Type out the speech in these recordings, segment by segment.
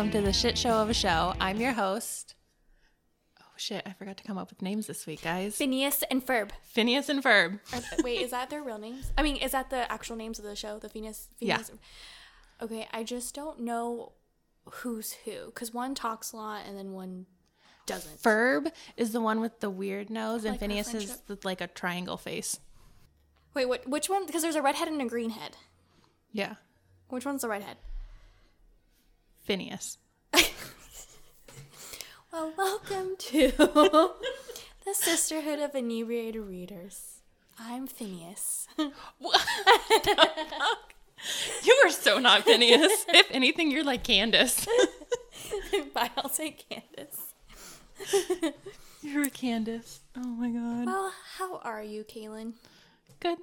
Welcome to the shit show of a show. I'm your host. Oh shit, I forgot to come up with names this week, guys. Phineas and Ferb. Phineas and Ferb. Are wait, is that their real names? I mean, is that the actual names of the show? The Phineas. Yeah. Phineas Okay, I just don't know who's who because one talks a lot and then one doesn't. Ferb is the one with the weird nose, and Like Phineas is the, like a triangle face. Wait, what? Which one? Because there's a redhead and a green head. Yeah, Which one's the redhead? Phineas. Well, welcome to the Sisterhood of Inebriated Readers. I'm Phineas. You are so not Phineas. if anything, you're like Candace. Bye, I'll say Candace. you're a Candace. Oh my god. Well, how are you, Kaylin? Good.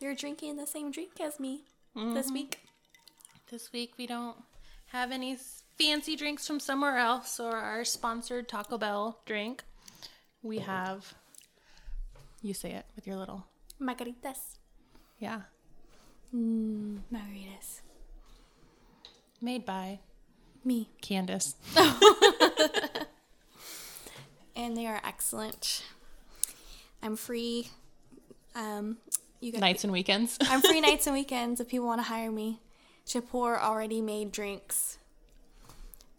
You're drinking the same drink as me this week. This week we don't have any fancy drinks from somewhere else or our sponsored Taco Bell drink. We have. You say it with your little. Margaritas. Yeah. Margaritas. Made by Me. Candace. And they are excellent. I'm free. Um, you guys, Nights and weekends. I'm free nights and weekends if people want to hire me to pour already made drinks.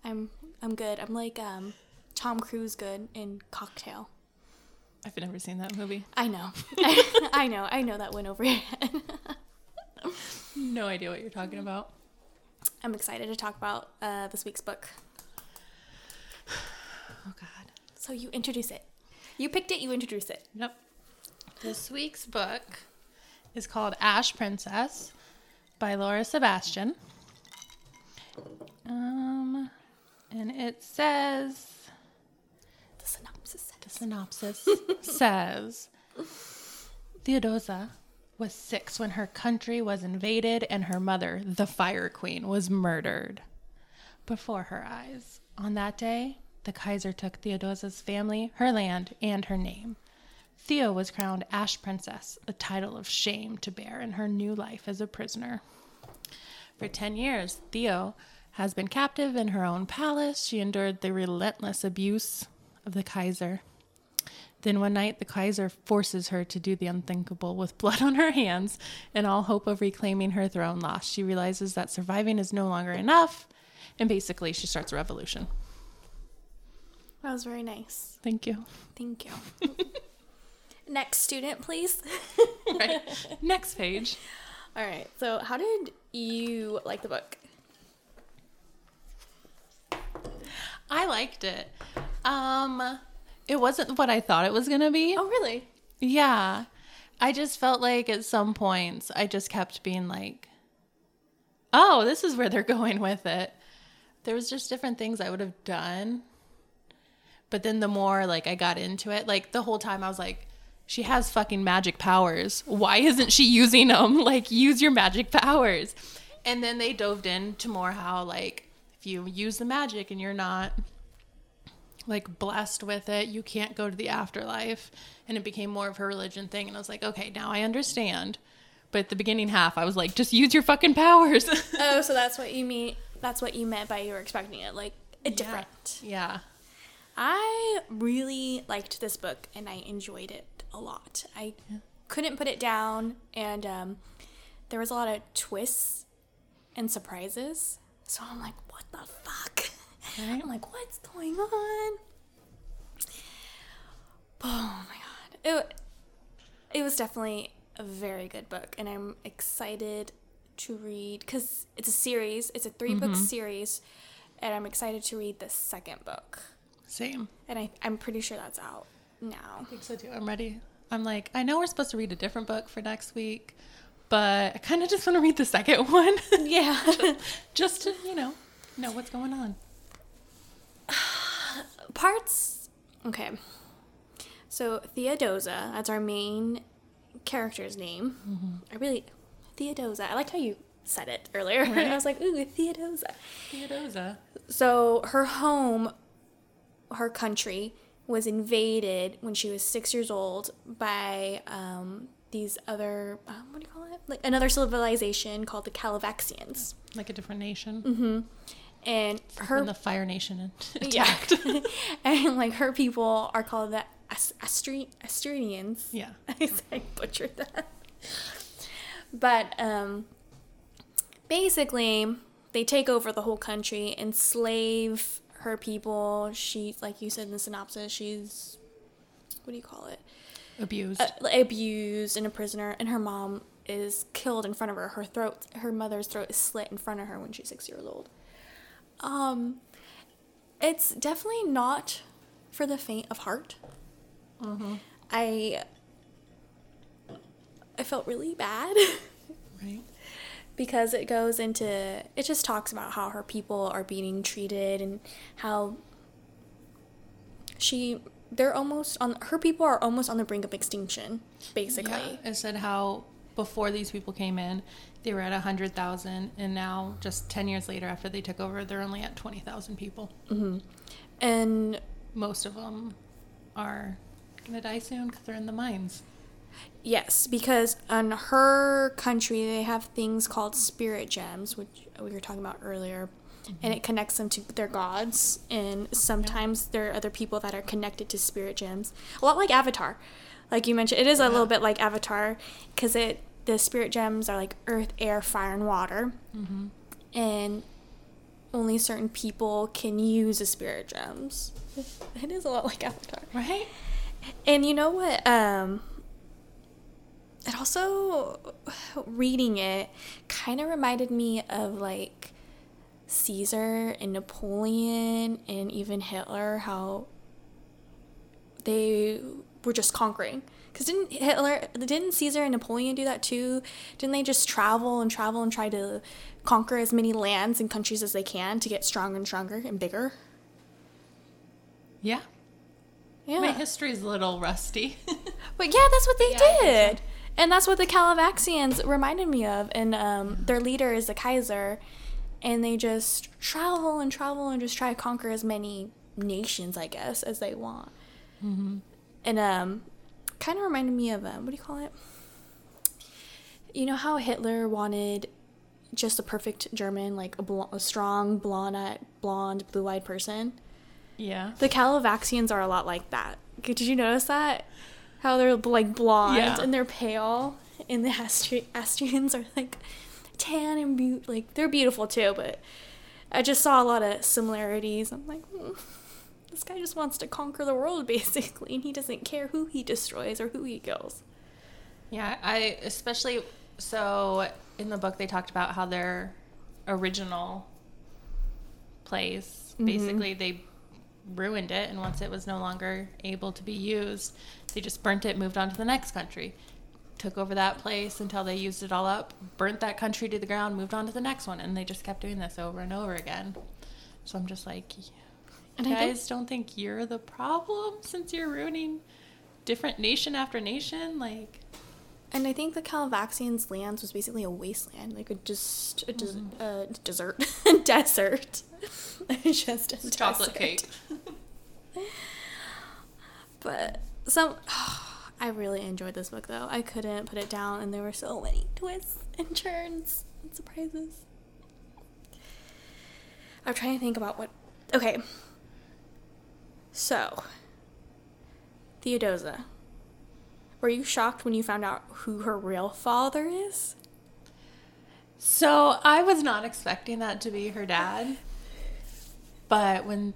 I'm I'm good. I'm like um, Tom Cruise good in Cocktail. I've never seen that movie. I know. I know. I know that went over your head. No idea what you're talking about. I'm excited to talk about uh, this week's book. Oh God. So you introduce it. You picked it. You introduce it. Nope. This week's book is called Ash Princess by Laura Sebastian. Um, and it says The synopsis. the synopsis says Theodosia was six when her country was invaded and her mother, the Fire Queen, was murdered before her eyes. On that day, the Kaiser took Theodosia's family, her land, and her name. Theo was crowned Ash Princess, a title of shame to bear in her new life as a prisoner. For 10 years, Theo has been captive in her own palace. She endured the relentless abuse of the Kaiser. Then one night, the Kaiser forces her to do the unthinkable with blood on her hands and all hope of reclaiming her throne lost. She realizes that surviving is no longer enough, and basically, she starts a revolution. That was very nice. Thank you. Thank you. Next student, please. Right. Next page. All right. So, how did you like the book? I liked it. Um, it wasn't what I thought it was gonna be. Oh, really? Yeah. I just felt like at some points I just kept being like, oh, this is where they're going with it. There was just different things I would have done. But then the more like I got into it, like the whole time I was like, she has fucking magic powers. Why isn't she using them? Like use your magic powers. And then they dove into more how like if you use the magic and you're not like blessed with it. You can't go to the afterlife. And it became more of her religion thing. And I was like, okay, now I understand. But at the beginning half, I was like, just use your fucking powers. Oh, so that's what you mean. That's what you meant by you were expecting it, like a different. yeah. I really liked this book and I enjoyed it a lot. I couldn't put it down, and um, there was a lot of twists and surprises. So I'm like, what the fuck? Right. I'm like, what's going on? Oh my god. It, it was definitely a very good book, and I'm excited to read because it's a series, it's a 3 book series, and I'm excited to read the second book. Same. And I, I'm pretty sure that's out now. I think so too. I'm ready. I'm like, I know we're supposed to read a different book for next week, but I kind of just want to read the second one. Yeah. just to, you know, know what's going on. Parts. Okay. So Theodosia, that's our main character's name. Mm-hmm. I really Theodosia. I liked how you said it earlier. I was like, ooh, Theodosia. Theodosia. So her home, her country, was invaded when she was six years old by um, these other um, what do you call it? Like another civilization called the Kalovaxians, Like a different nation. and Her her the Fire Nation yeah, attacked. and like her people are called the Ast- Astri- Asturians. yeah. I butchered that. But um, basically, they take over the whole country, enslave her people. She, like you said in the synopsis, she's what do you call it? Abused. Uh, abused and a prisoner, and her mom is killed in front of her. Her throat, her mother's throat is slit in front of her when she's six years old. Um, it's definitely not for the faint of heart. I I felt really bad right. Because it goes into it just talks about how her people are being treated and how she they're almost on her people are almost on the brink of extinction basically. Yeah. It said how before these people came in, they were at 100,000. And now, just 10 years later, after they took over, they're only at 20,000 people. Mm-hmm. And Most of them are to die soon because they're in the mines. Yes, because on her country they have things called spirit gems, which we were talking about earlier, and it connects them to their gods. And sometimes there are other people that are connected to spirit gems, a lot like Avatar. Like you mentioned, it is a little bit like Avatar because it the spirit gems are like earth, air, fire, and water, and only certain people can use the spirit gems. It is a lot like Avatar. Right? And you know what? Um, it also, reading it, kind of reminded me of like Caesar and Napoleon and even Hitler, how they were just conquering. Because didn't Hitler, didn't Caesar and Napoleon do that too? Didn't they just travel and travel and try to conquer as many lands and countries as they can to get stronger and stronger and bigger? Yeah. Yeah. My history's a little rusty. But yeah, that's what they Yeah, did. And that's what the Kalovaxians reminded me of. And um, their leader is the Kaiser. And they just travel and travel and just try to conquer as many nations, I guess, as they want. And um, kind of reminded me of, um, what do you call it? You know how Hitler wanted just a perfect German, like a, bl- a strong, blonde, blonde, blue-eyed person? yeah. The Kalovaxians are a lot like that. Did you notice that? How they're like blonde Yeah. and they're pale, and the Astri- Astreans are like tan and be- like they're beautiful too. But I just saw a lot of similarities. I'm like, hmm, this guy just wants to conquer the world basically, and he doesn't care who he destroys or who he kills. Yeah, I especially so in the book they talked about how their original place basically they ruined it and once it was no longer able to be used, they just burnt it, moved on to the next country. Took over that place until they used it all up, burnt that country to the ground, moved on to the next one, and they just kept doing this over and over again. So I'm just like, And you think- guys don't think you're the problem since you're ruining different nation after nation? Like, And I think the Kalovaxians' lands was basically a wasteland, like a just a des- uh, desert, desert, just a chocolate desert. cake. But some, I really enjoyed this book though. I couldn't put it down, and there were so many twists and turns and surprises. I'm trying to think about what. Okay. So, Theodosia, were you shocked when you found out who her real father is? So I was not expecting that to be her dad. But when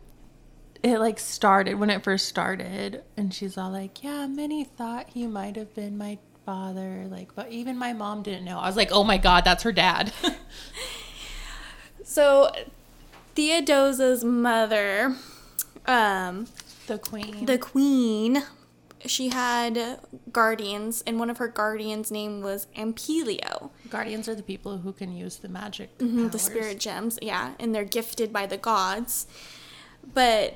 it like started, when it first started, and she's all like, Yeah, many thought he might have been my father. Like, but even my mom didn't know. I was like, Oh my god, that's her dad. So, Theodosia's mother, um, the queen. the queen, she had guardians, and one of her guardians' name was Ampelio. Guardians are the people who can use the magic. Mhm, the spirit gems, yeah, and they're gifted by the gods. But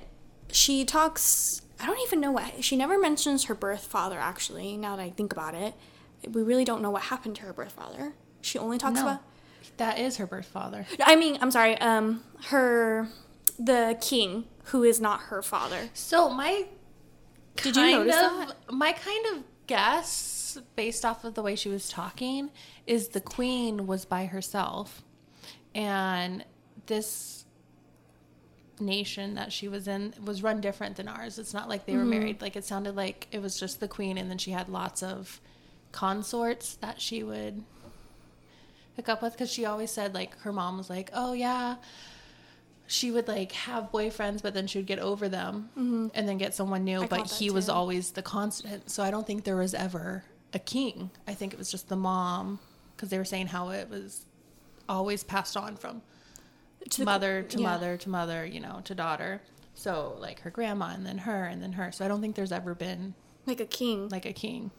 she talks. I don't even know what. She never mentions her birth father. Actually, now that I think about it, we really don't know what happened to her birth father. She only talks No, about. that is her birth father. I mean, I'm sorry. Um, her, the king, who is not her father. So my Did you notice of, that? My kind of guess guess based off of the way she was talking, is the queen was by herself, and this nation that she was in was run different than ours. It's not like they were married. Like it sounded like it was just the queen, and then she had lots of consorts that she would hook up with. Because she always said like her mom was like, "Oh yeah." She would like have boyfriends, but then she would get over them and then get someone new. I but he was always the constant. So I don't think there was ever a king. I think it was just the mom because they were saying how it was always passed on from To the- mother to yeah. mother to mother, you know, to daughter. So like her grandma and then her and then her. So I don't think there's ever been Like a king. like a king.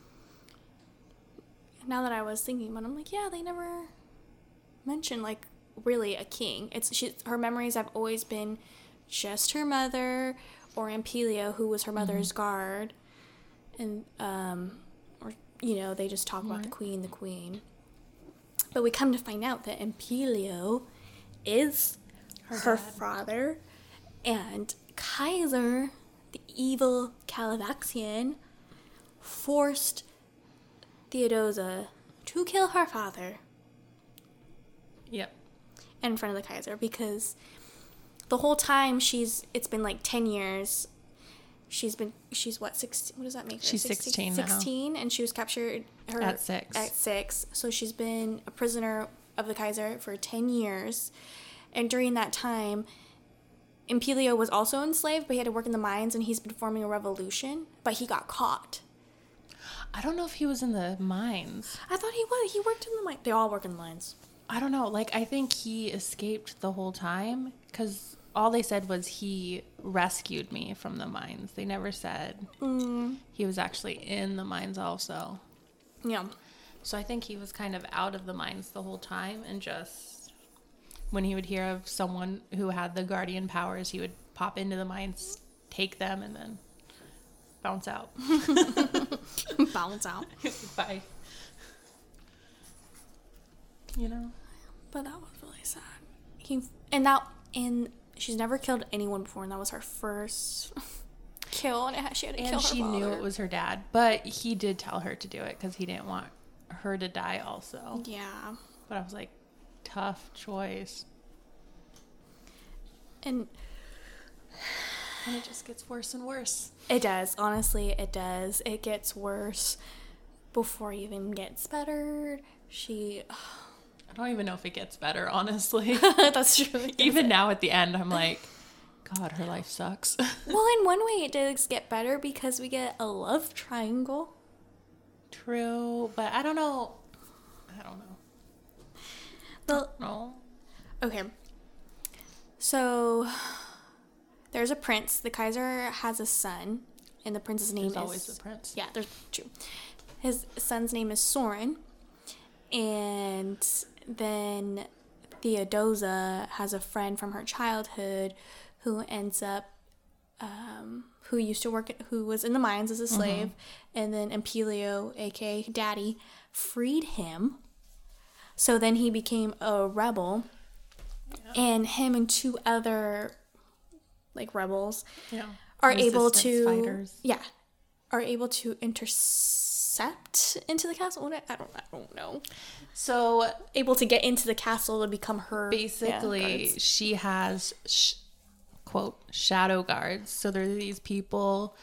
now that I was thinking about it, I'm like, yeah, they never mentioned like really a king. It's she her memories have always been just her mother or Ampelio, who was her mother's guard. And um or you know, they just talk about the queen, the queen. But we come to find out that Ampelio is her, dad. father and Kaiser, the evil Kalovaxian, forced Theodosa to kill her father Yep. in front of the Kaiser because the whole time she's it's been like 10 years she's been she's what 16 what does that make her? She's 16 now. 16 and she was captured her At six. at 6 so she's been a prisoner of the Kaiser for 10 years and during that time Ampelio was also enslaved but he had to work in the mines and he's been forming a revolution but he got caught I don't know if he was in the mines. I thought he was he worked in the mines they all work in the mines I don't know. Like I think he escaped the whole time because all they said was he rescued me from the mines. They never said mm. he was actually in the mines also. yeah So I think he was kind of out of the mines the whole time and just when he would hear of someone who had the guardian powers, he would pop into the mines, take them, and then bounce out. bounce out Bye. You know? But that was really sad. He and that and she's never killed anyone before, and that was her first kill, and it, she had to kill And she knew it was her dad, but he did tell her to do it because he didn't want her to die also. Yeah, But I was like, tough choice. and And it just gets worse and worse. it does. Honestly, it does. It gets worse before it even gets better. She. I don't even know if it gets better, honestly. that's true. even now at the end, I'm like, God, her life sucks. Well, in one way, it does get better because we get a love triangle. True, but I don't know. I don't know. No. Okay. So there's a prince. The Kaiser has a son, and the prince's name There's is always the prince. Yeah, there's true. His son's name is Soren, and then Theodosa has a friend from her childhood who ends up um, who used to work at, who was in the mines as a mm-hmm. slave, and then Ampelio, aka Daddy, freed him. So then he became a rebel, and him and two other like rebels Yeah. are able to fighters. yeah are able to intercept into the castle i don't i don't know So able to get into the castle to become her basically guards. she has sh- quote shadow guards. So there are these people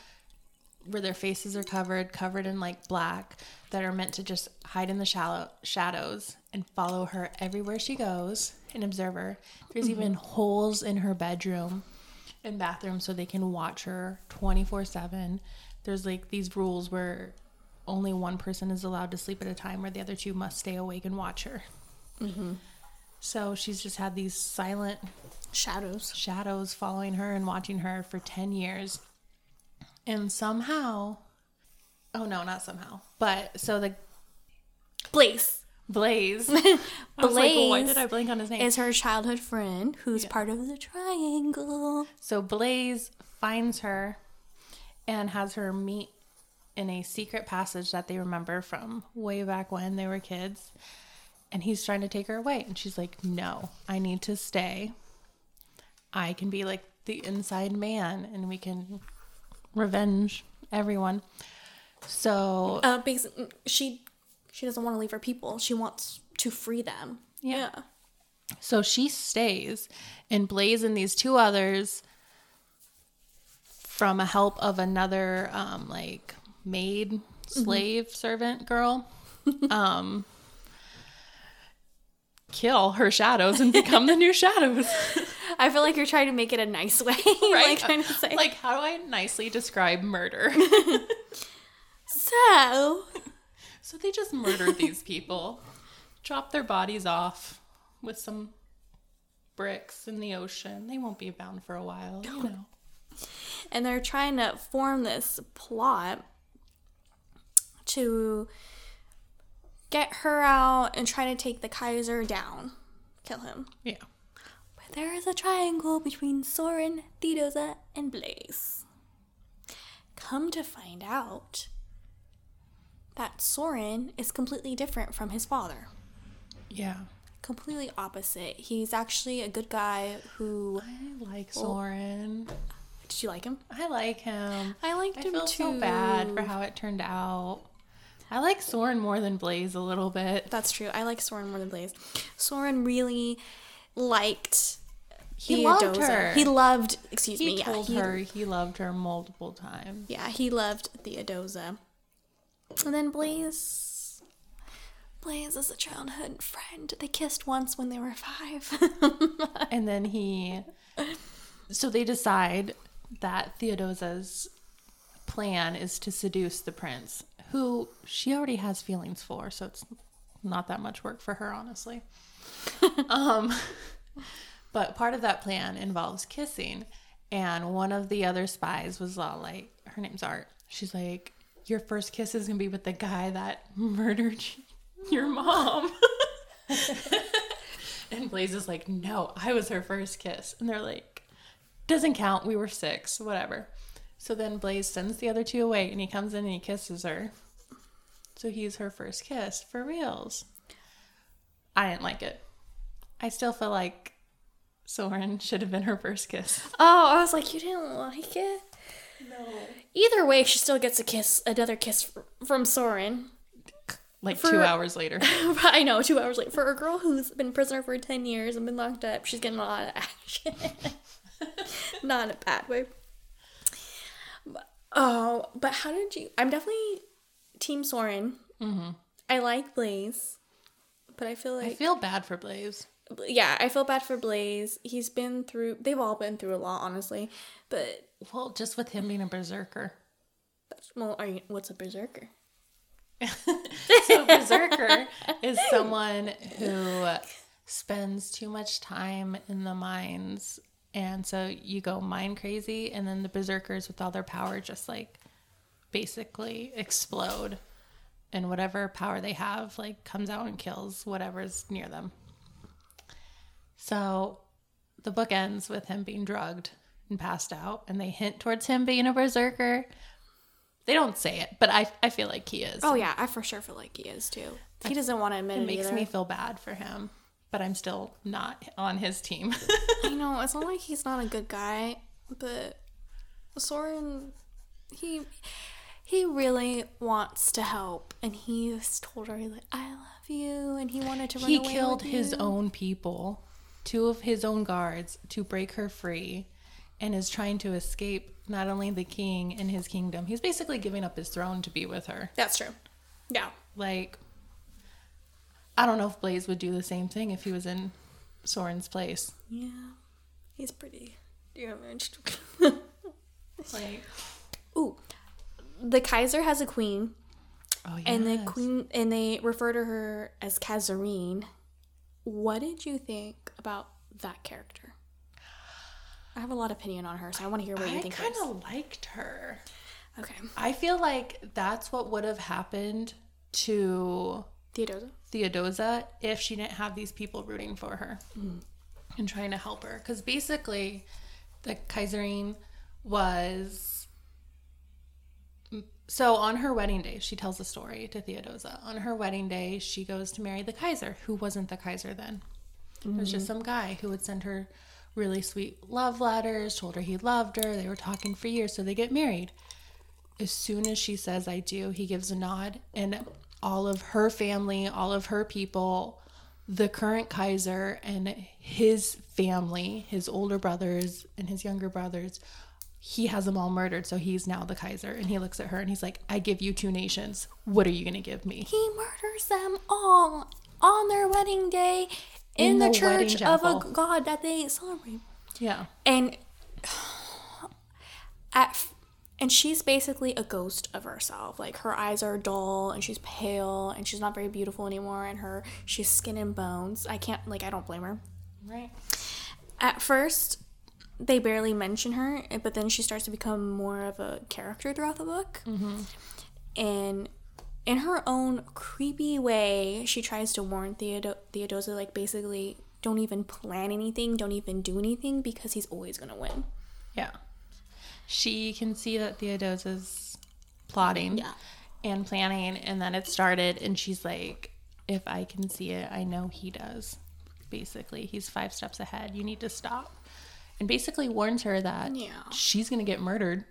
where their faces are covered covered in like black that are meant to just hide in the shallow shadows and follow her everywhere she goes and observe her. There's even mm-hmm. holes in her bedroom and bathroom so they can watch her 24/7 there's like these rules where only one person is allowed to sleep at a time where the other two must stay awake and watch her mm-hmm. So she's just had these silent shadows shadows following her and watching her for 10 years. And somehow, oh no, not somehow, but so the Blaise Blaise, was like, well, why did I blink on his name? is her childhood friend who's part of the triangle So Blaise finds her and has her meet in a secret passage that they remember from way back when they were kids. And he's trying to take her away. And she's like, No, I need to stay. I can be like the inside man and we can revenge everyone. So Uh, basically, she she doesn't want to leave her people. She wants to free them. Yeah. So she stays, and Blaise and these two others, from a help of another um, like maid, slave, servant girl, um, kill her shadows and become the new shadows. I feel like you're trying to make it a nice way, like trying to say. like, how do I nicely describe murder? so, so they just murdered these people, dropped their bodies off with some bricks in the ocean. They won't be bound for a while, you know. and they're trying to form this plot to get her out and try to take the Kaiser down, kill him. Yeah. But there is a triangle between Soren, Theodosa, and Blaise. Come to find out that Soren is completely different from his father. Yeah. Completely opposite. He's actually a good guy who. I like oh. Soren. Did you like him? I like him. I liked I him feel too. so bad for how it turned out. I like Soren more than Blaise a little bit. That's true. I like Soren more than Blaise. Soren really liked He loved her. He loved, excuse He me, yeah, told he, her he loved her multiple times. yeah, he loved Theodosa. And then Blaise, Blaise is a childhood friend. They kissed once when they were five. And then he. So they decide that Theodosa's plan is to seduce the prince, who she already has feelings for, so it's not that much work for her, honestly. um, but part of that plan involves kissing, and one of the other spies was all like, her name's Art. She's like, Your first kiss is gonna be with the guy that murdered your mom. And Blaise is like, no, I was her first kiss. And they're like, doesn't count. We were six, whatever. So then Blaise sends the other two away and he comes in and he kisses her. So he's her first kiss for reals. I didn't like it. I still feel like Soren should have been her first kiss. oh, I was like, you didn't like it? No. Either way, she still gets a kiss, another kiss from Soren. Like For- two hours later. I know, two hours later. For a girl who's been prisoner for 10 years and been locked up, she's getting a lot of action. Not in a bad way. But- oh, but how did you. I'm definitely Team Soren. Mm-hmm. I like Blaise, but I feel like I feel bad for Blaise. yeah, I feel bad for Blaise. He's been through. They've all been through a lot, honestly. But. Well, just with him being a berserker. Well, are you, what's a berserker? So berserker is someone who spends too much time in the mines and so you go mind crazy and then the berserkers with all their power just like basically explode and whatever power they have like comes out and kills whatever's near them. So the book ends with him being drugged and passed out and they hint towards him being a berserker. They don't say it, but I I feel like he is. Oh, yeah, I for sure feel like he is too. He doesn't want to admit it, It makes either. me feel bad for him, but I'm still not on his team. I know it's not like he's not a good guy, but Soren, he he really wants to help, and he's told her like I love you, and he wanted to run he killed his you. own people, two of his own guards, to break her free, and is trying to escape not only the king and his kingdom. He's basically giving up his throne to be with her. That's true. Yeah. Like, I don't know if Blaise would do the same thing if he was in Soren's place. Yeah. He's pretty damaged. Like, Ooh. The Kaiser has a queen, oh yeah, and the queen, and they refer to her as Kaiserin. What did you think about that character? I have a lot of opinion on her, so I want to hear what you think. I kind of liked her. Okay. I feel like that's what would have happened to Theodosa. Theodosa if she didn't have these people rooting for her mm. and trying to help her. Because basically, the Kaiserin was. So on her wedding day, she tells a story to Theodosa. On her wedding day, she goes to marry the Kaiser, who wasn't the Kaiser then. It was just mm-hmm. some guy who would send her really sweet love letters, told her he loved her. They were talking for years, so they get married. as soon as she says I do, he gives a nod and all of her family, all of her people, the current Kaiser and his family, his older brothers and his younger brothers, he has them all murdered. So he's now the Kaiser. And he looks at her and he's like, I give you two nations. What are you going to give me? He murders them all on their wedding day in, In the, the church of a god that they celebrate. Yeah. And at and she's basically a ghost of herself. Like her eyes are dull and she's pale and she's not very beautiful anymore and her she's skin and bones. I can't like I don't blame her. Right. At first they barely mention her, eh, but then she starts to become more of a character throughout the book. Mm-hmm. And in her own creepy way, she tries to warn Theodo- Theodosia, like, basically, don't even plan anything, don't even do anything because he's always going to win. Yeah. She can see that Theodosia's plotting Yeah. and planning, and then it started, and she's like, if I can see it, I know he does. Basically, he's five steps ahead. You need to stop. And basically warns her that Yeah. she's going to get murdered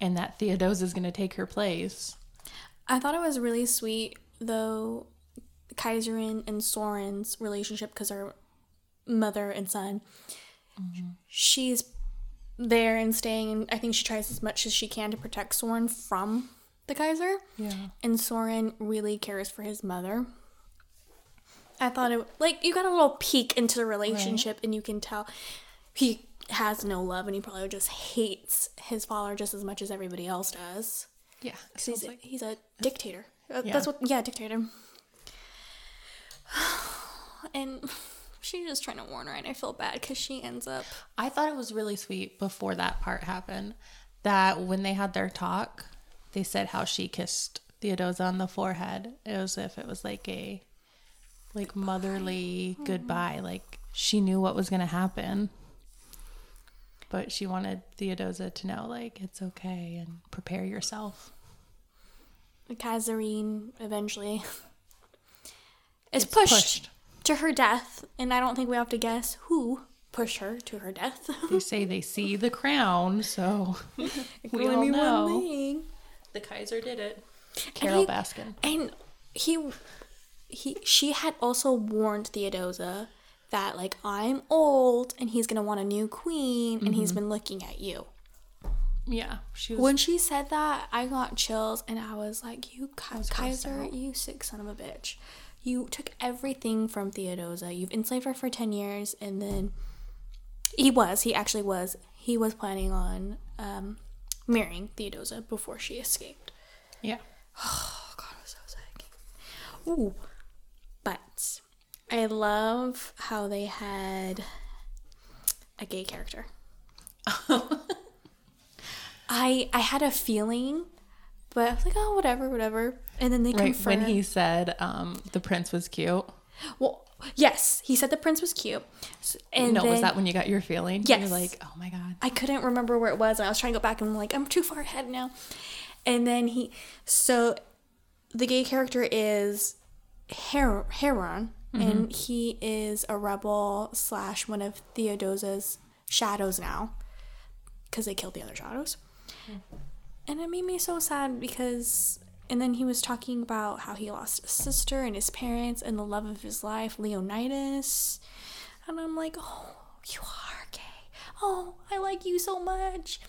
and that Theodosia Theodosia's going to take her place. I thought it was really sweet, though, Kaiserin and Soren's relationship, because they're mother and son. Mm-hmm. She's there and staying, and I think she tries as much as she can to protect Soren from the Kaiser. Yeah. And Soren really cares for his mother. I thought it like you got a little peek into the relationship, and you can tell he has no love, and he probably just hates his father just as much as everybody else does. Yeah. 'Cause He's, a, he's a dictator. Uh, Yeah. That's what, yeah, dictator. And she's just trying to warn her, and I feel bad because she ends up. I thought it was really sweet before that part happened that when they had their talk, they said how she kissed Theodosia on the forehead as if it was like a like motherly goodbye. Like she knew what was going to happen. But she wanted Theodosia to know like it's okay and prepare yourself. Kaiserin eventually is pushed, pushed. to her death, and I don't think we have to guess who pushed her to her death. They say they see the crown, so we Only all know the Kaiser did it. Carol he- Baskin. And he, he, she had also warned Theodosia that like I'm old and he's gonna want a new queen, and he's been looking at you. Yeah, she was When she said that, I got chills, and I was like, "You, Ki- was Kaiser, you sick son of a bitch! You took everything from Theodosia. You've enslaved her for ten years, and then he was, he actually was, he was planning on um, marrying Theodosia before she escaped. yeah. Oh God, I was so sick. Ooh, but I love how they had a gay character. I I had a feeling, but I was like, oh, whatever, whatever. And then they Right confirmed. when he said um, the prince was cute. well, yes, he said the prince was cute. And no, was that when you got your feeling? Yes. You're like, oh my god. I couldn't remember where it was, and I was trying to go back and I'm like, I'm too far ahead now. And then he, so the gay character is Her- Heron, and he is a rebel slash one of Theodosia's shadows now, because they killed the other shadows. And it made me so sad because, and then he was talking about how he lost his sister and his parents and the love of his life, Leonidas. And I'm like, oh, you are gay. Oh, I like you so much.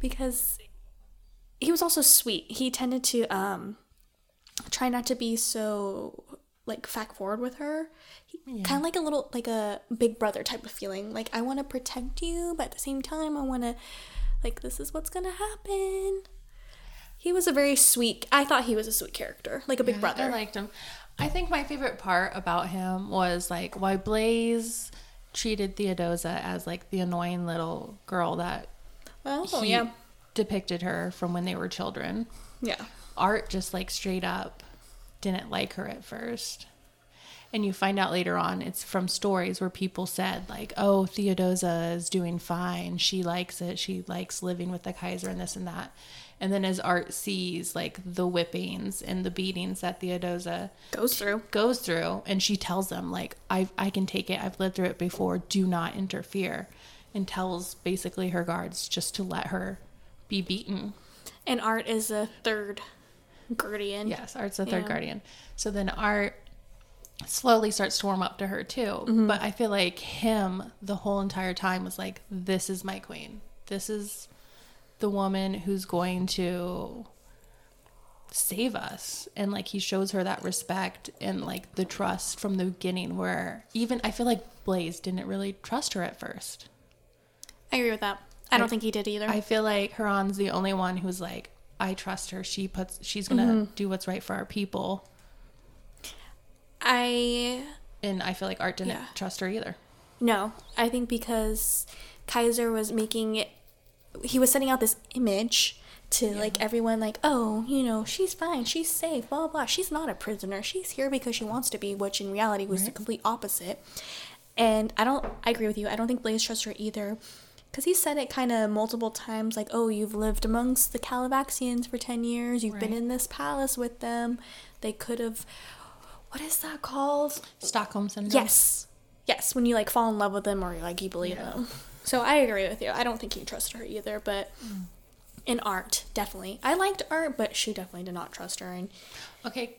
Because he was also sweet. He tended to um try not to be so like fact forward with her. Kind of like a little like a big brother type of feeling. Like I want to protect you, but at the same time I want to like this is what's going to happen. He was a very sweet. I thought he was a sweet character, like a big brother. I liked him. I think my favorite part about him was like why Blaise treated Theodosia as like the annoying little girl that oh, yeah. depicted her from when they were children. Yeah. Art just like straight up didn't like her at first. And you find out later on it's from stories where people said like, "Oh, Theodosia is doing fine. She likes it. She likes living with the Kaiser and this and that." And then as Art sees like the whippings and the beatings that Theodosia Goes through. goes through and she tells them like I I can take it. I've lived through it before. Do not interfere. And tells basically her guards just to let her be beaten. And Art is a third guardian. Yes, Art's the third Yeah. guardian. So then Art slowly starts to warm up to her too. Mm-hmm. But I feel like him the whole entire time was like, This is my queen. This is the woman who's going to save us. And like he shows her that respect and like the trust from the beginning where even I feel like Blaise didn't really trust her at first. I agree with that. I don't I- think he did either. I feel like Heron's the only one who's like, I trust her. She puts she's gonna Mm-hmm. do what's right for our people. I And I feel like Art didn't Yeah. trust her either. no. I think because Kaiser was making it, he was sending out this image to like everyone, like, oh, you know, she's fine, she's safe, blah blah. blah. She's not a prisoner. She's here because she wants to be, which in reality was the complete opposite. And I don't. I agree with you. I don't think Blaise trusts her either. Because he said it kind of multiple times, like, oh, you've lived amongst the Kalovaxians for 10 years. You've been in this palace with them. They could have. What is that called? Stockholm syndrome. Yes. Yes, when you like fall in love with them or like you believe them. So I agree with you. I don't think he trusted her either, but mm. in art, definitely. I liked art, but she definitely did not trust her and Okay,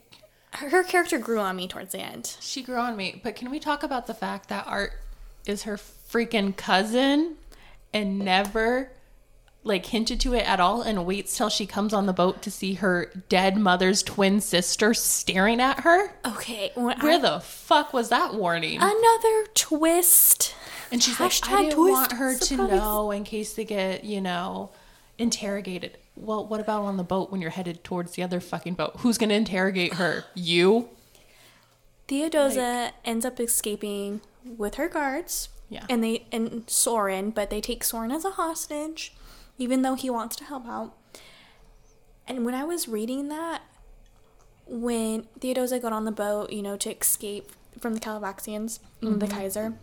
her character grew on me towards the end. she grew on me. But can we talk about the fact that Art is her freaking cousin and never like hinted to it at all and waits till she comes on the boat to see her dead mother's twin sister staring at her? Okay, Where I- the fuck was that warning? another twist. And she's like, I didn't want her to know in case they get, you know, interrogated. Well, what about on the boat when you're headed towards the other fucking boat? Who's going to interrogate her? You? Theodosa ends up escaping with her guards. Yeah. And they and Soren, but they take Soren as a hostage, even though he wants to help out. And when I was reading that, when Theodosia got on the boat, you know, to escape from the Kalovaxians, the mm-hmm. Kaiser,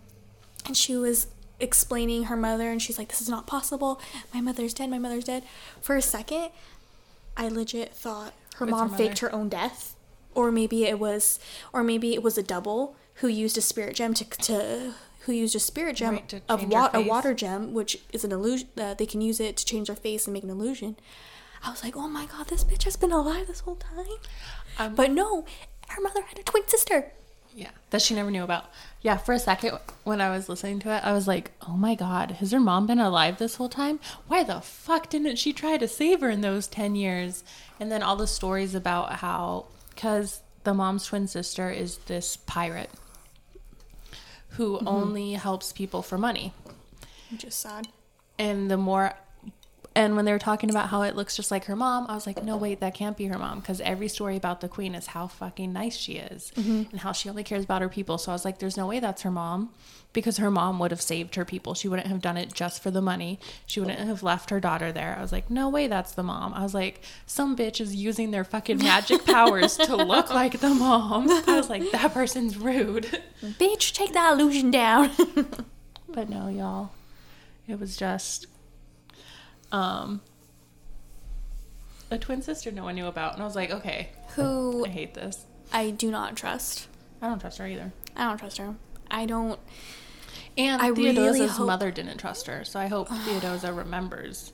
and she was explaining her mother, and she's like, "This is not possible. My mother's dead. My mother's dead." For a second, I legit thought her It's her mom faked her own death, or maybe it was, or maybe it was a double who used a spirit gem to to who used a spirit gem Right, of wa- a water gem, which is an illusion. Uh, they can use it to change their face and make an illusion. I was like, oh my god, this bitch has been alive this whole time. Um, But no, her mother had a twin sister. Yeah, that she never knew about. Yeah, for a second when I was listening to it, I was like, "Oh my god, has her mom been alive this whole time? Why the fuck didn't she try to save her in those 10 years?" And then all the stories about how cuz the mom's twin sister is this pirate who mm-hmm. only helps people for money. Which is sad. And the more and when they were talking about how it looks just like her mom, I was like, no, wait, that can't be her mom. Because every story about the queen is how fucking nice she is mm-hmm. and how she only cares about her people. So I was like, there's no way that's her mom because her mom would have saved her people. She wouldn't have done it just for the money. She wouldn't have left her daughter there. I was like, no way, that's the mom. I was like, some bitch is using their fucking magic powers to look like the mom. I was like, that person's rude. Bitch, take that illusion down. But no, y'all. It was just um a twin sister no one knew about. And I was like, okay, who I hate this. I do not trust. I don't trust her either. I don't trust her. I don't. And I really hope- mother didn't trust her. So I hope Theodosa remembers.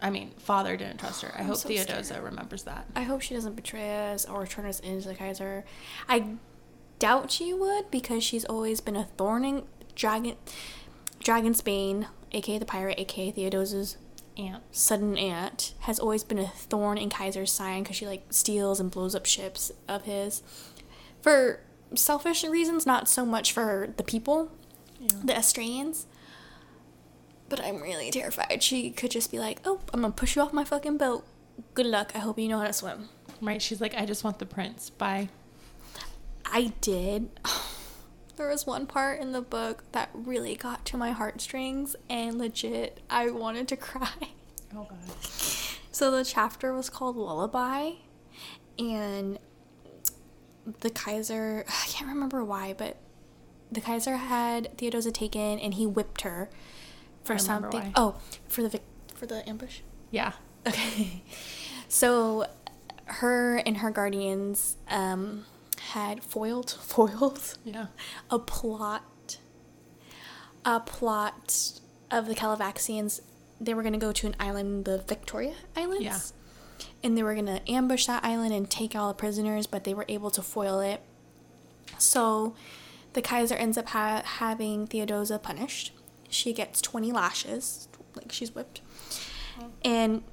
I mean, father didn't trust her. I hope so Theodosa scared. remembers that. I hope she doesn't betray us or turn us into the Kaiser. I doubt she would because she's always been a thorn in Dragon, Dragonsbane, aka the pirate, aka Theodosa's Aunt. sudden aunt, has always been a thorn in Kaiser's sign because she like steals and blows up ships of his for selfish reasons, not so much for the people, the Estranians. But I'm really terrified. She could just be like, "Oh, I'm gonna push you off my fucking boat. Good luck. I hope you know how to swim." Right? She's like, I just want the prince. Bye. I did. There was one part in the book that really got to my heartstrings, and legit, I wanted to cry. Oh god. So the chapter was called Lullaby, and the Kaiser, I can't remember why, but the Kaiser had Theodosia taken and he whipped her for something. why. Oh, for the vic- for the ambush. Yeah. Okay. So her and her guardians um, had foiled foiled Yeah. a plot a plot of the Kalovaxians they were going to go to an island, the Victoria Islands. Yeah. And they were going to ambush that island and take all the prisoners, but they were able to foil it. So the Kaiser ends up ha- having Theodosia punished. She gets 20 lashes, like she's whipped. And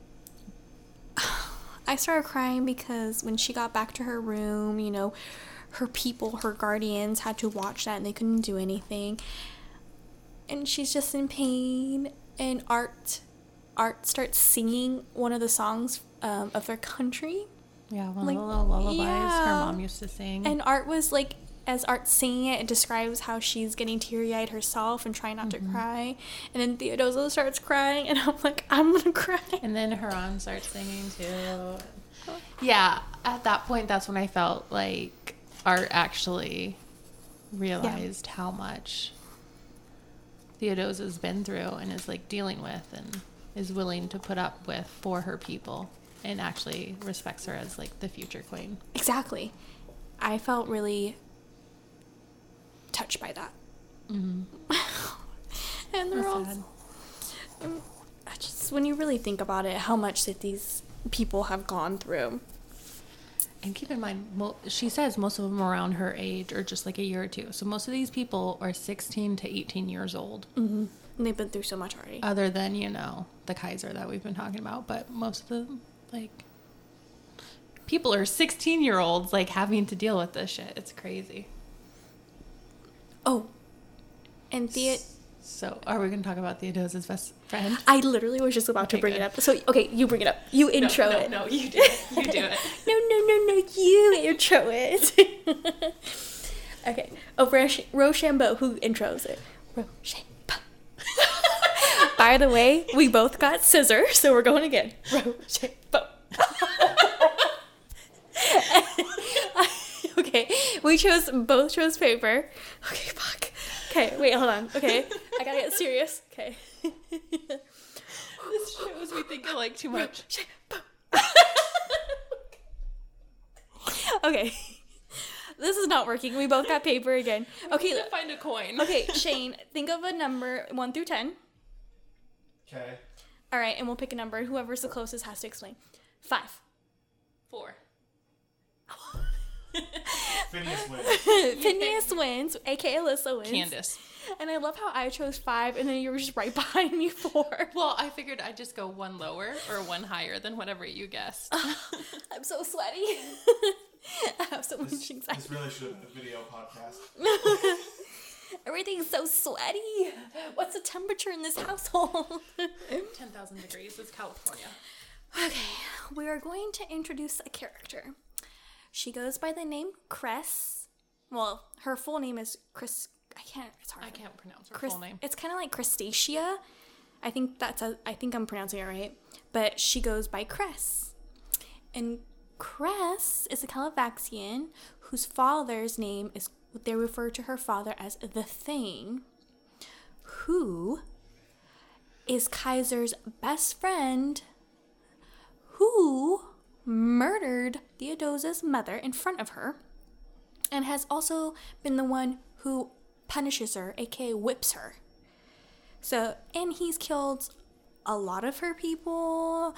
I started crying because when she got back to her room, you know, her people, her guardians had to watch that and they couldn't do anything. And she's just in pain. And Art, Art starts singing one of the songs um, of their country. Yeah, one Like, of the little lullabies her mom used to sing. And Art was like, as Art's singing it, it describes how she's getting teary eyed herself and trying not to mm-hmm. cry. And then Theodosia starts crying, and I'm like, I'm gonna cry. And then Heron starts singing too. Yeah, at that point, that's when I felt like Art actually realized how much Theodosia's been through and is like dealing with and is willing to put up with for her people and actually respects her as like the future queen. Exactly. I felt really touched by that. and they're all Sad. Um, I just when you really think about it, how much that these people have gone through. And keep in mind, mo- she says most of them around her age or just like a year or two. So most of these people are 16 to 18 years old. Mm-hmm. And they've been through so much already. other than you know the Kaiser that we've been talking about. But most of the like people are 16 year olds like having to deal with this shit. It's crazy. Oh, and Thea. So are we gonna talk about Theodosia's best friend? I literally was just about to Okay, bring it up. So okay, you bring it up. You intro no, it. No, you do it. You do it. no, no, no, no. You intro it. okay. Oh, Roch- Rochambeau, who intros it? Rochambeau. By the way, we both got scissors, so we're going again. Rochambeau. okay, we chose both chose paper. Okay, fuck. Okay, wait, hold on. Okay, I gotta get serious. Okay. This shows we think alike too much. okay. This is not working. We both got paper again. Okay, To find a coin. okay, Shane, think of a number 1 through 10. Okay. All right, and we'll pick a number. Whoever's the closest has to explain. 5. Four. Phineas wins. Phineas wins, aka Alyssa wins. Candace. And I love how I chose 5 and then you were just right behind me 4. Well, I figured I'd just go one lower or one higher than whatever you guessed. I'm so sweaty. I have so much This, anxiety. this really should have been a video podcast. Everything's so sweaty. What's the temperature in this household? 10,000 degrees is California. Okay, we are going to introduce a character. She goes by the name Cress. Well, her full name is Chris. I can't. It's hard. I can't pronounce her Chris, full name. It's kind of like Crustacea. I think that's a. I think I'm pronouncing it right. But she goes by Cress, and Cress is a Kalovaxian whose father's name is. They refer to her father as the Thing, who is Kaiser's best friend, who murdered Theodosia's mother in front of her, and has also been the one who punishes her, aka whips her. So, and he's killed a lot of her people.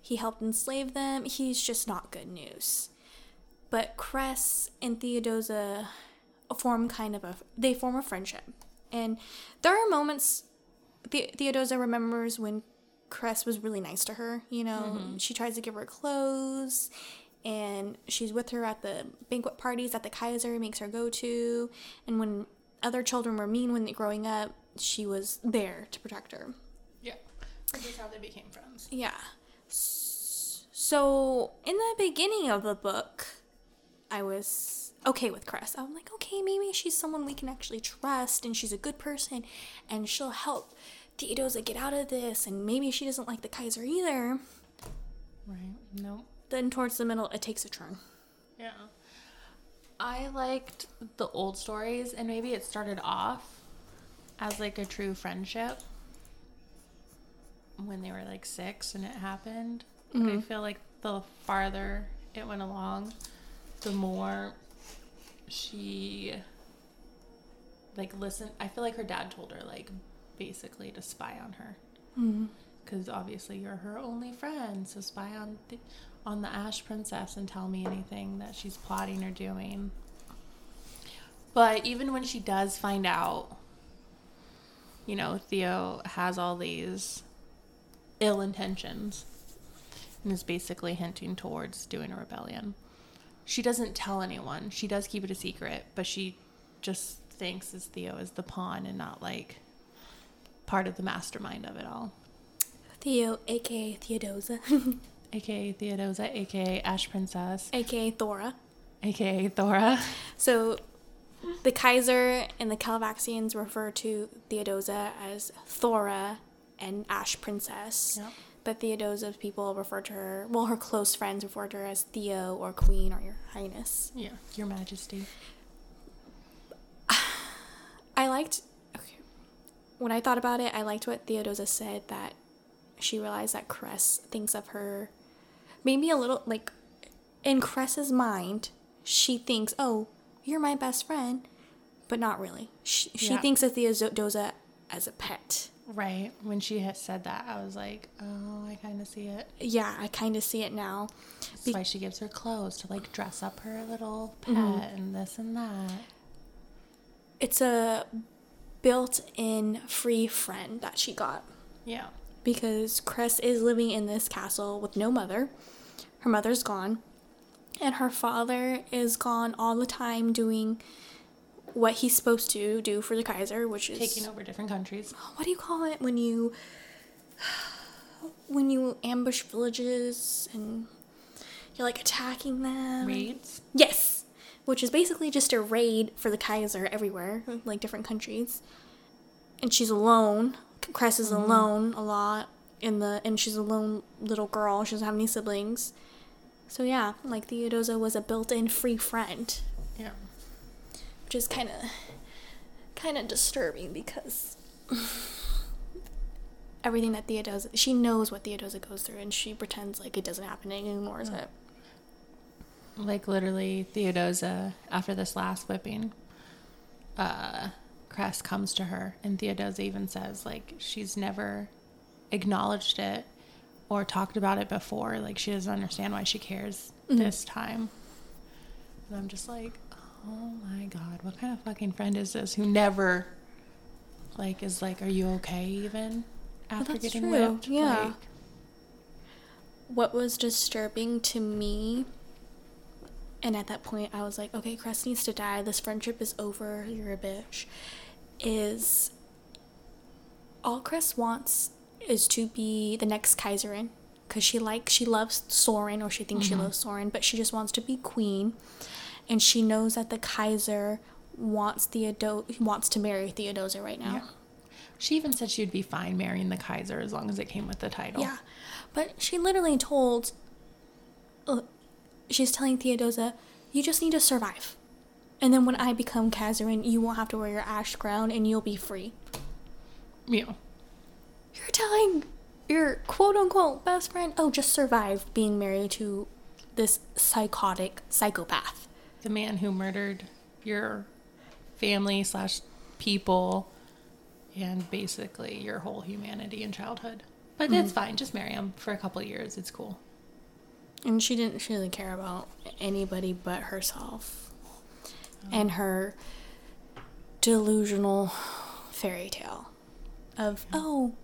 He helped enslave them. He's just not good news. But Cress and Theodosia form kind of a they form a friendship. And there are moments the- Theodosia remembers when Cress was really nice to her, you know. Mm-hmm. She tries to give her clothes and she's with her at the banquet parties that the Kaiser makes her go to. And when other children were mean when they growing up, she was there to protect her. Yeah. This is how they became friends. Yeah. So, in the beginning of the book, I was okay with Cress. I'm like, okay, maybe she's someone we can actually trust and she's a good person and she'll help Theodosia get out of this and maybe she doesn't like the Kaiser either. Right. No. Then, towards the middle, it takes a turn. Yeah. I liked the old stories, and maybe it started off as like a true friendship when they were like six and it happened. But I mm-hmm. feel like the farther it went along, the more she like listened. I feel like her dad told her like basically to spy on her. Mm-hmm. because obviously you're her only friend. So spy on the, on the Ash Princess and tell me anything that she's plotting or doing. But even when she does find out, you know, Theo has all these ill intentions and is basically hinting towards doing a rebellion. She doesn't tell anyone. She does keep it a secret, but she just thinks as Theo is the pawn and not like part of the mastermind of it all. Theo, aka Theodosa, AKA Theodosa, AKA Ash Princess, aka Thora. AKA Thora. So the Kaiser and the Kalovaxians refer to Theodosa as Thora and Ash Princess. Yep. But Theodosa's people refer to her, well, her close friends refer to her as Theo or Queen or Your Highness. Yeah, Your Majesty. I liked, when I thought about it, I liked what Theodosia said that she realized that Cress thinks of her maybe a little like in Cress's mind, she thinks, oh, you're my best friend, but not really. She, she Yeah. thinks of Theodosia as a pet. Right. When she had said that, I was like, oh, I kind of see it. Yeah, I kind of see it now. That's Be- why she gives her clothes to like dress up her little pet Mm-hmm. and this and that. It's a built in free friend that she got. Yeah. because Cress is living in this castle with no mother. Her mother's gone, and her father is gone all the time doing what he's supposed to do for the Kaiser, which is Taking over different countries. what do you call it when you when you ambush villages and you're like attacking them. Raids. Yes, which is basically just a raid for the Kaiser everywhere, like different countries. And she's alone. Cress is mm-hmm. alone a lot in the, and she's a lone little girl. She doesn't have any siblings. So yeah, like Theodosa was a built-in free friend, Yeah. which is kind of, kind of disturbing because everything that Theodosa, she knows what Theodosa goes through, and she pretends like it doesn't happen and ignores it. Like literally, Theodosa, after this last whipping, uh, Cress comes to her, and Theodosa even says like she's never acknowledged it or talked about it before. Like she doesn't understand why she cares this time. And I'm just like, oh my god, what kind of fucking friend is this who never, like, is like, are you okay even after that's getting true, whipped? yeah. Like, what was disturbing to me and at that point i was like okay cress needs to die. This friendship is over. You're a bitch. Is all cress wants is to be the next kaiserin. Because she likes she loves soren or she thinks she mm-hmm. loves soren but she just wants to be queen. And she knows that the kaiser wants Theodo- wants to marry Theodosia right now. Yeah. She even said she would be fine marrying the Kaiser as long as it came with the title. Yeah, but she literally told. Uh, She's telling Theodosa, "You just need to survive, and then when I become Kaiserin, you won't have to wear your ash crown, and you'll be free." Yeah. You're telling your quote unquote best friend, "Oh, just survive being married to this psychotic psychopath." The man who murdered your family slash people and basically your whole humanity and childhood. But it's mm-hmm. fine. Just marry him for a couple of years. It's cool. And she didn't really care about anybody but herself and her delusional fairy tale of oh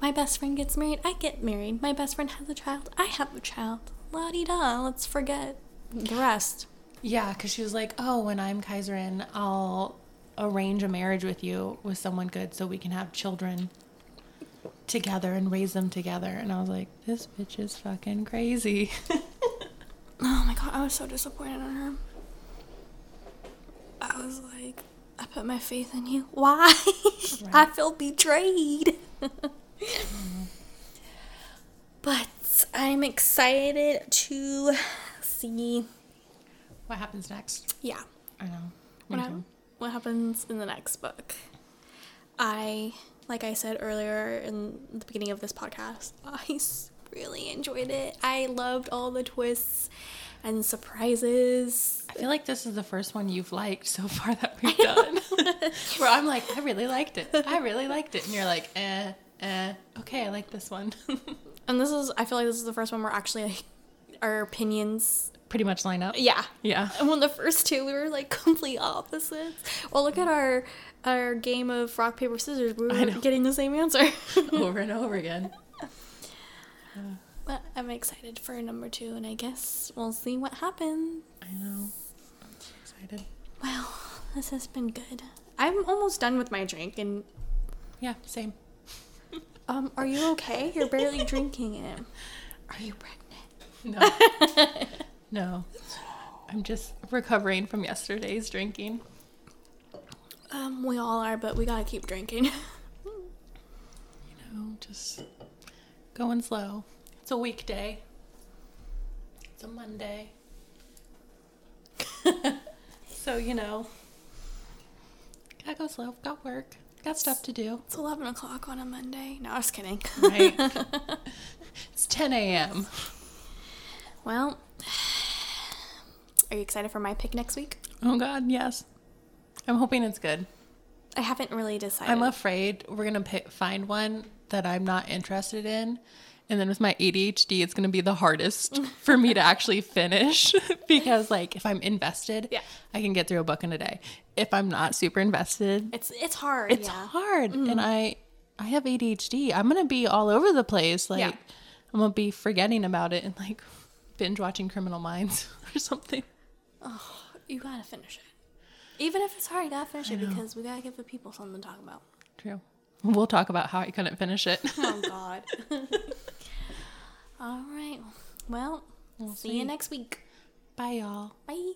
my best friend gets married, I get married. My best friend has a child, I have a child. La di da, let's forget the rest. Yeah, because she was like, oh, when I'm Kaiserin, I'll arrange a marriage with you with someone good so we can have children together and raise them together. And I was like, this bitch is fucking crazy. Oh my god, I was so disappointed in her. I was like, I put my faith in you. Why? I feel betrayed. but I'm excited to see, what happens next? yeah, I know. what, what happens in the next book. I, like I said earlier in the beginning of this podcast, I really enjoyed it. I loved all the twists and surprises. I feel like this is the first one you've liked so far that we've done. Where I'm like, I really liked it. I really liked it. And you're like, eh. eh, okay, I like this one. And this is, I feel like this is the first one where actually like, our opinions. Pretty much line up. Yeah. Yeah. And when the first two, we were like complete opposites. Well, look at our our game of rock paper scissors. We were getting the same answer. over and over again. but I'm excited for number two, and I guess we'll see what happens. I know. I'm so excited. Well, this has been good. I'm almost done with my drink, and Yeah, same. um, are you okay? You're barely drinking it. Are you pregnant? No. no. I'm just recovering from yesterday's drinking. Um, we all are, but we gotta keep drinking. You know, just going slow. It's a weekday. It's a Monday. so, you know, gotta go slow. Got work. Got stuff to do. It's 11 o'clock on a Monday. No, I was kidding. Right? it's 10 a.m. Well, are you excited for my pick next week? Oh, God, yes. I'm hoping it's good. I haven't really decided. I'm afraid we're gonna pick, find one that I'm not interested in, and then with my ADHD, it's gonna be the hardest for me to actually finish because, like, if I'm invested, Yeah. I can get through a book in a day. If I'm not super invested, it's it's hard. it's yeah. hard, and mm. I I have ADHD. I'm gonna be all over the place. Like, Yeah. I'm gonna be forgetting about it and like binge watching Criminal Minds or something. Oh, You gotta finish it. Even if it's hard, you gotta finish it because we gotta give the people something to talk about. True. We'll talk about how I couldn't finish it. Oh God. All right. Well, see you next week. Bye, y'all. Bye.